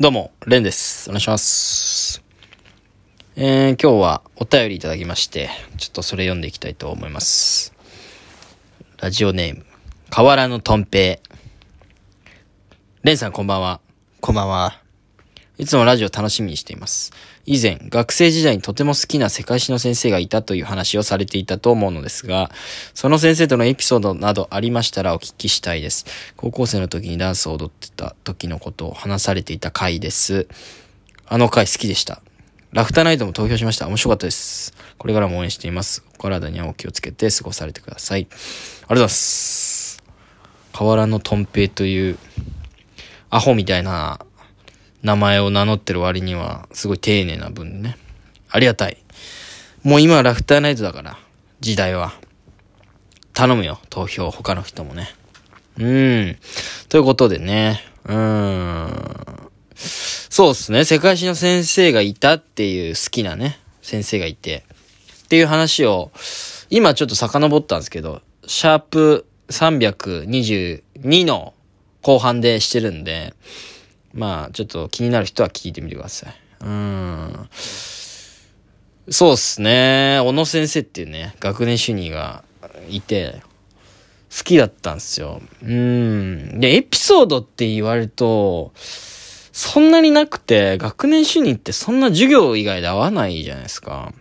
どうも、レンです。お願いします。えー、今日はお便りいただきまして、ちょっとそれ読んでいきたいと思います。ラジオネーム、河原のとんぺい。レンさんこんばんは。こんばんは。いつもラジオ楽しみにしています。以前、学生時代にとても好きな世界史の先生がいたという話をされていたと思うのですが、その先生とのエピソードなどありましたらお聞きしたいです。高校生の時にダンスを踊ってた時のことを話されていた回です。あの回好きでした。ラフターナイトも投票しました。面白かったです。これからも応援しています。お体にはお気をつけて過ごされてください。ありがとうございます。河原のとんぺいという、アホみたいな名前を名乗ってる割には、すごい丁寧な分でね。ありがたい。もう今はラフターナイトだから、時代は。頼むよ、投票、他の人もね。うん。ということでね。うーん。そうっすね。世界史の先生がいたっていう好きなね、先生がいて。っていう話を、今ちょっと遡ったんですけど、シャープ322の後半でしてるんで、まあ、ちょっと気になる人は聞いてみてください。うん。そうっすね。小野先生っていうね、学年主任がいて、好きだったんですよ。うん。で、エピソードって言われると、そんなになくて、学年主任ってそんな授業以外で会わないじゃないですか。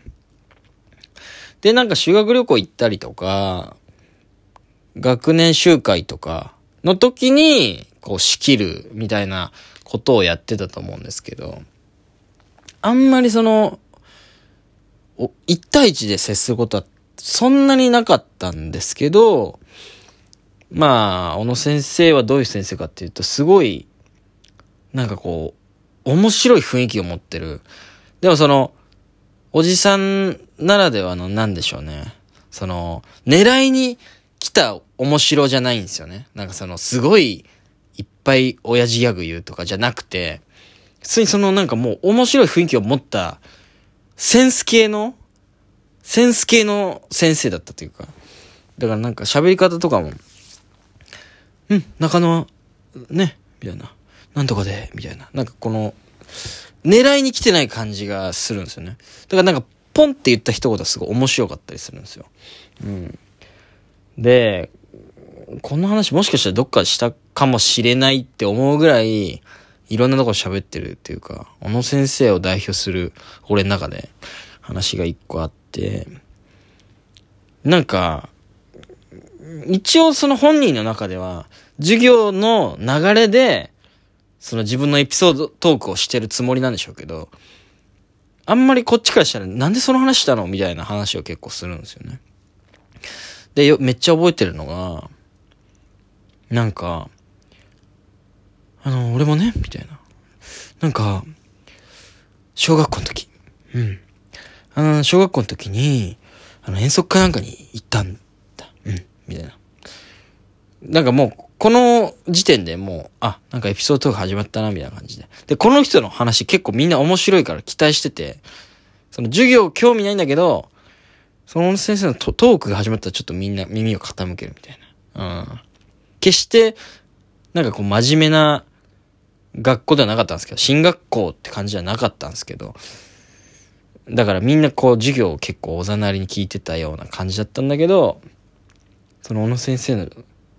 で、なんか修学旅行行ったりとか、学年集会とかの時に、こう仕切るみたいなことをやってたと思うんですけど、あんまりその、お一対一で接することはそんなになかったんですけど、まあ、小野先生はどういう先生かっていうと、すごい、なんかこう、面白い雰囲気を持ってる。でもその、おじさんならではのなんでしょうね。その、狙いに来た面白じゃないんですよね。なんかその、すごい、ぱい親父ギャグ言うとかじゃなくて、普通にそのなんかもう面白い雰囲気を持った、センス系の、センス系の先生だったというか。だからなんか喋り方とかも、うん、中野、ね、みたいな。なんとかで、みたいな。なんかこの、狙いに来てない感じがするんですよね。だからなんか、ポンって言った一言はすごい面白かったりするんですよ。うん。で、この話もしかしたらどっかしたかもしれないって思うぐらい、いろんなとこ喋ってるっていうか、小野先生を代表する俺の中で話が一個あって、なんか、一応その本人の中では、授業の流れで、その自分のエピソードトークをしてるつもりなんでしょうけど、あんまりこっちからしたら、なんでその話したの？みたいな話を結構するんですよね。で、よ、めっちゃ覚えてるのが、なんか、あの、俺もね、みたいな。なんか、小学校の時、うん。あの、小学校の時に、あの、遠足かなんかに行ったんだ。うん、みたいな。なんかもう、この時点でもう、あ、なんかエピソードトーク始まったな、みたいな感じで。で、この人の話結構みんな面白いから期待してて、その授業興味ないんだけど、その先生のトトークが始まったらちょっとみんな耳を傾けるみたいな。うん。決して、なんかこう真面目な学校ではなかったんですけど、進学校って感じじゃなかったんですけど、だからみんなこう授業を結構おざなりに聞いてたような感じだったんだけど、その小野先生の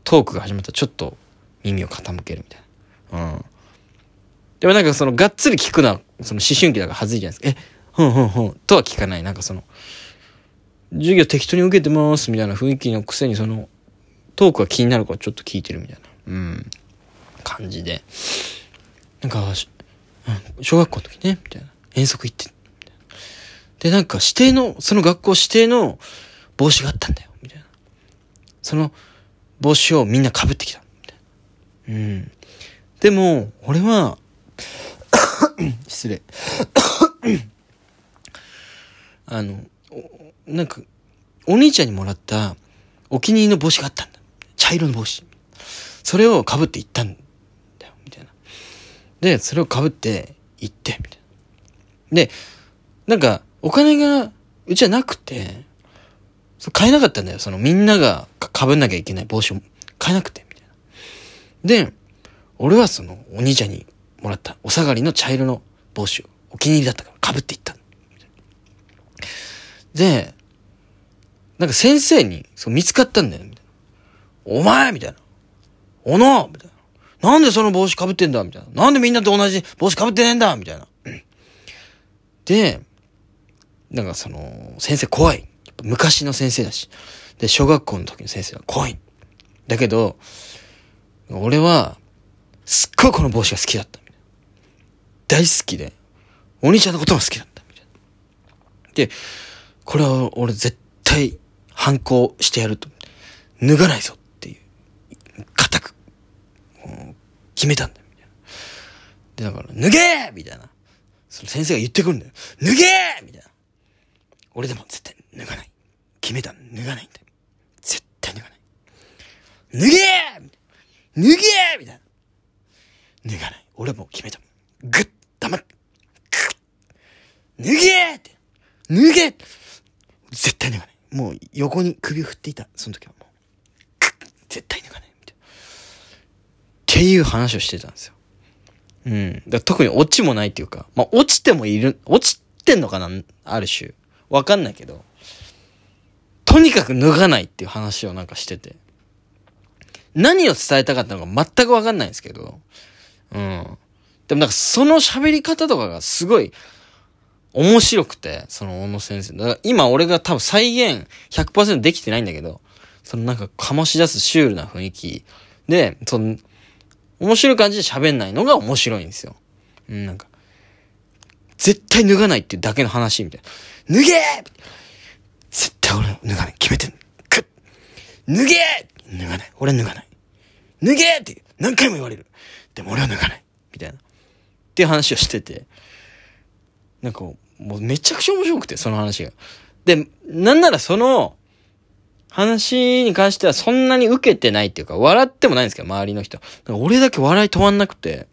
トークが始まったらちょっと耳を傾けるみたいな。うん。でもなんかそのがっつり聞くのは、その思春期だから恥ずいじゃないですか。え、ふんふんふん、とは聞かない。なんかその、授業適当に受けてますみたいな雰囲気のくせにその、トークが気になるからちょっと聞いてるみたいな。うん。感じで。なんか、小学校の時ね、みたいな。遠足行って、で、なんか指定の、その学校指定の帽子があったんだよ、みたいな。その帽子をみんな被ってきた、みたいな。うん。でも、俺は、失礼。あの、なんか、お兄ちゃんにもらったお気に入りの帽子があったんだ。茶色の帽子。それを被って行ったんだ、で、それを被って行って、みたいな。で、なんか、お金が、うちはなくて、買えなかったんだよ。そのみんながか被んなきゃいけない帽子を買えなくて、みたいな。で、俺はそのお兄ちゃんにもらったお下がりの茶色の帽子をお気に入りだったから被っていった。で、なんか先生にそう見つかったんだよ、みたいな。お前みたいな。おのみたいな。なんでその帽子被ってんだみたいな。なんでみんなと同じ帽子被ってねえんだみたいな。で、なんかその、先生怖い。昔の先生だし。で、小学校の時の先生は怖い。だけど、俺は、すっごいこの帽子が好きだった。大好きで、お兄ちゃんのことも好きだった。みたいな。で、これは俺絶対反抗してやると。脱がないぞっていう、固く、決めたんだよ。みたいな。で、だから、脱げみたいな。その先生が言ってくるんだよ。脱げみたいな。俺でも絶対脱がない。決めた。脱がないんだよ。絶対脱がない。脱げ脱げみたいな。脱がない。俺も決めた。ぐっ、黙っ、脱げって脱げ絶対脱がない。もう横に首を振っていた。その時はもう。絶対脱がない。っていう話をしてたんですよ。うん。だ特にオチもないっていうか、まあ、落ちてもいる、落ちてんのかなある種。わかんないけど。とにかく脱がないっていう話をなんかしてて。何を伝えたかったのか全くわかんないんですけど。うん。でもなんかその喋り方とかがすごい面白くて、その小野先生。だから今俺が多分再現100%できてないんだけど、そのなんか醸し出すシュールな雰囲気で、その、面白い感じで喋んないのが面白いんですよ。うん、なんか、絶対脱がないっていうだけの話みたいな。脱げ絶対俺脱がない。決めてん。くっ脱げ脱がない。俺脱がない。脱げって何回も言われる。でも俺は脱がない。みたいな。っていう話をしてて。なんか、もうめちゃくちゃ面白くて、その話が。で、なんならその、話に関してはそんなに受けてないっていうか、笑ってもないんですけど、周りの人。俺だけ笑い止まんなくて、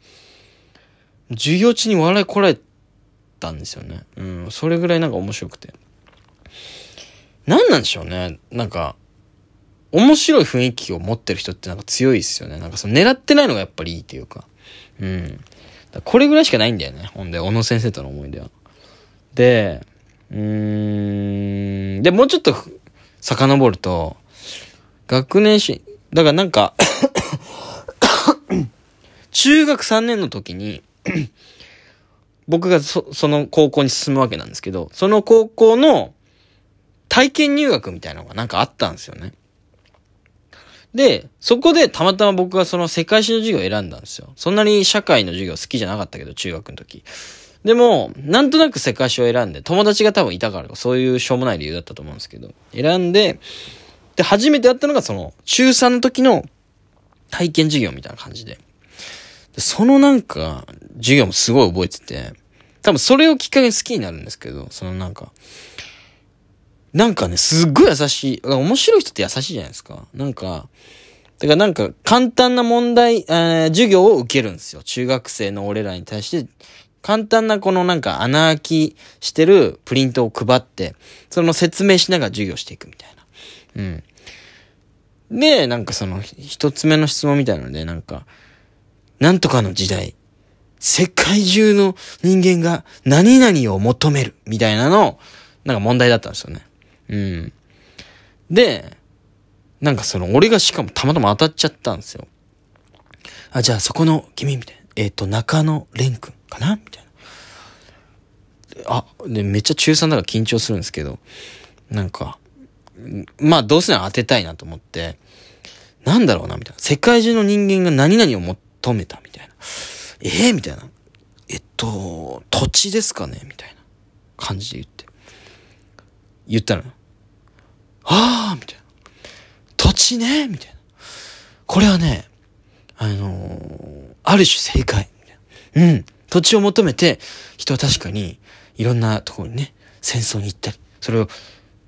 授業中に笑いこらえたんですよね。うん、それぐらいなんか面白くて。何なんでしょうね。なんか、面白い雰囲気を持ってる人ってなんか強いですよね。なんかその狙ってないのがやっぱりいいっていうか。うん。これぐらいしかないんだよね。ほんで、小野先生との思い出は。で、うーん、で、もうちょっと遡ると、学年誌、だからなんか 中学3年の時に 僕がそ、その高校に進むわけなんですけど、その高校の体験入学みたいなのがなんかあったんですよね。で、そこでたまたま僕がその世界史の授業を選んだんですよ。そんなに社会の授業好きじゃなかったけど、中学の時。でも、なんとなく世界史を選んで、友達が多分いたからとかそういうしょうもない理由だったと思うんですけど、選んで、で、初めてやったのがその、中3の時の体験授業みたいな感じで。でそのなんか、授業もすごい覚えてて、多分それをきっかけに好きになるんですけど、そのなんか、なんかね、すっごい優しい。面白い人って優しいじゃないですか。なんか、だからなんか簡単な問題、えー、授業を受けるんですよ。中学生の俺らに対して、簡単なこのなんか穴開きしてるプリントを配って、その説明しながら授業していくみたいな。うん。で、なんかその一つ目の質問みたいなので、なんか、なんとかの時代、世界中の人間が何々を求めるみたいなの、なんか問題だったんですよね。うん。で、なんかその、俺がしかもたまたま当たっちゃったんですよ。あ、じゃあそこの君みたいな。えっ、ー、と、中野蓮くんかな？みたいな。あ、で、めっちゃ中3だから緊張するんですけど、なんか、まあどうせなら当てたいなと思って、なんだろうな、みたいな。世界中の人間が何々を求めたみたいな。ええー、みたいな。えっと、土地ですかね？みたいな感じで言って。言ったの。ああみたいな。土地ね？みたいな。これはね、あのー、ある種正解。みたいなうん。土地を求めて、人は確かに、いろんなところにね、戦争に行ったり、それを、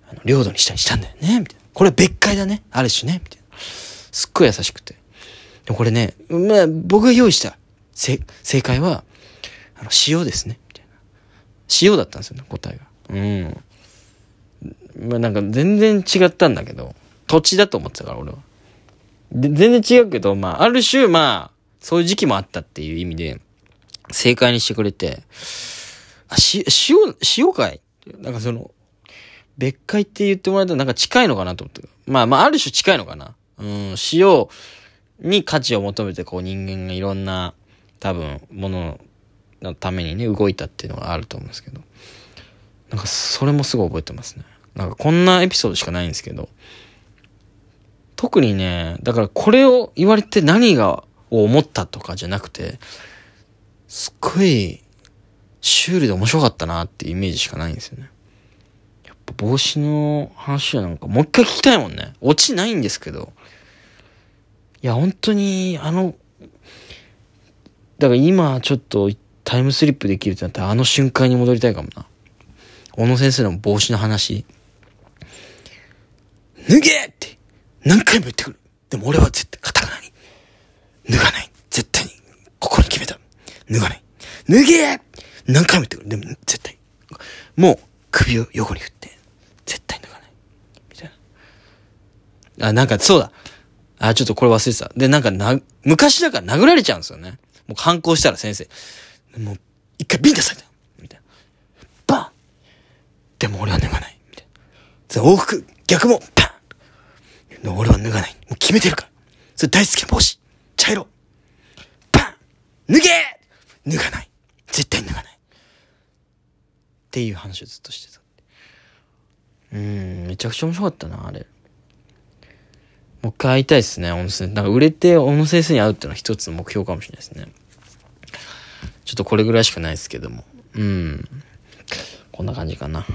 あの、領土にしたりしたんだよねみたいな。これ別解だね。ある種ねみたいな。すっごい優しくて。でもこれね、まあ、僕が用意した正解は、あの、塩ですね。みたいな。塩だったんですよね、答えが。うん。まあなんか全然違ったんだけど、土地だと思ってたから俺は。で、全然違うけど、まあ、ある種、まあ、そういう時期もあったっていう意味で、正解にしてくれて、あ、し、塩、塩かい？なんかその、別海って言ってもらえたらなんか近いのかなと思って。まあまあ、ある種近いのかな。うん、塩に価値を求めてこう人間がいろんな多分もののためにね、動いたっていうのがあると思うんですけど。なんかそれもすごい覚えてますね。なんかこんなエピソードしかないんですけど。特にね、だからこれを言われて何が、を思ったとかじゃなくて、すっごい、シュールで面白かったなっていうイメージしかないんですよね。やっぱ帽子の話はなんかもう一回聞きたいもんね。オチないんですけど。いや、本当に、あの、だから今ちょっとタイムスリップできるってなったらあの瞬間に戻りたいかもな。小野先生の帽子の話。脱げって何回も言ってくる。でも俺は絶対カタカナに脱がない。脱がない。脱げ何回も言ってくる。でも絶対。もう首を横に振って、絶対脱がない。みたいな。あ、なんかそうだ。あ、ちょっとこれ忘れてた。で、なんかな、昔だから殴られちゃうんですよね。もう反抗したら先生。もう、一回ビンタされた。みたいな。バンでも俺は脱がない。みたいな。往復、逆も、パン俺は脱がない。もう決めてるから。それ大好きな帽子。茶色。パン脱げ脱がない。絶対脱がない。っていう話をずっとしてた。うん、めちゃくちゃ面白かったな、あれ。もう一回会いたいですね、小野先生。なんか売れて小野先生に会うっていうのは一つの目標かもしれないですね。ちょっとこれぐらいしかないですけども。うん。こんな感じかな。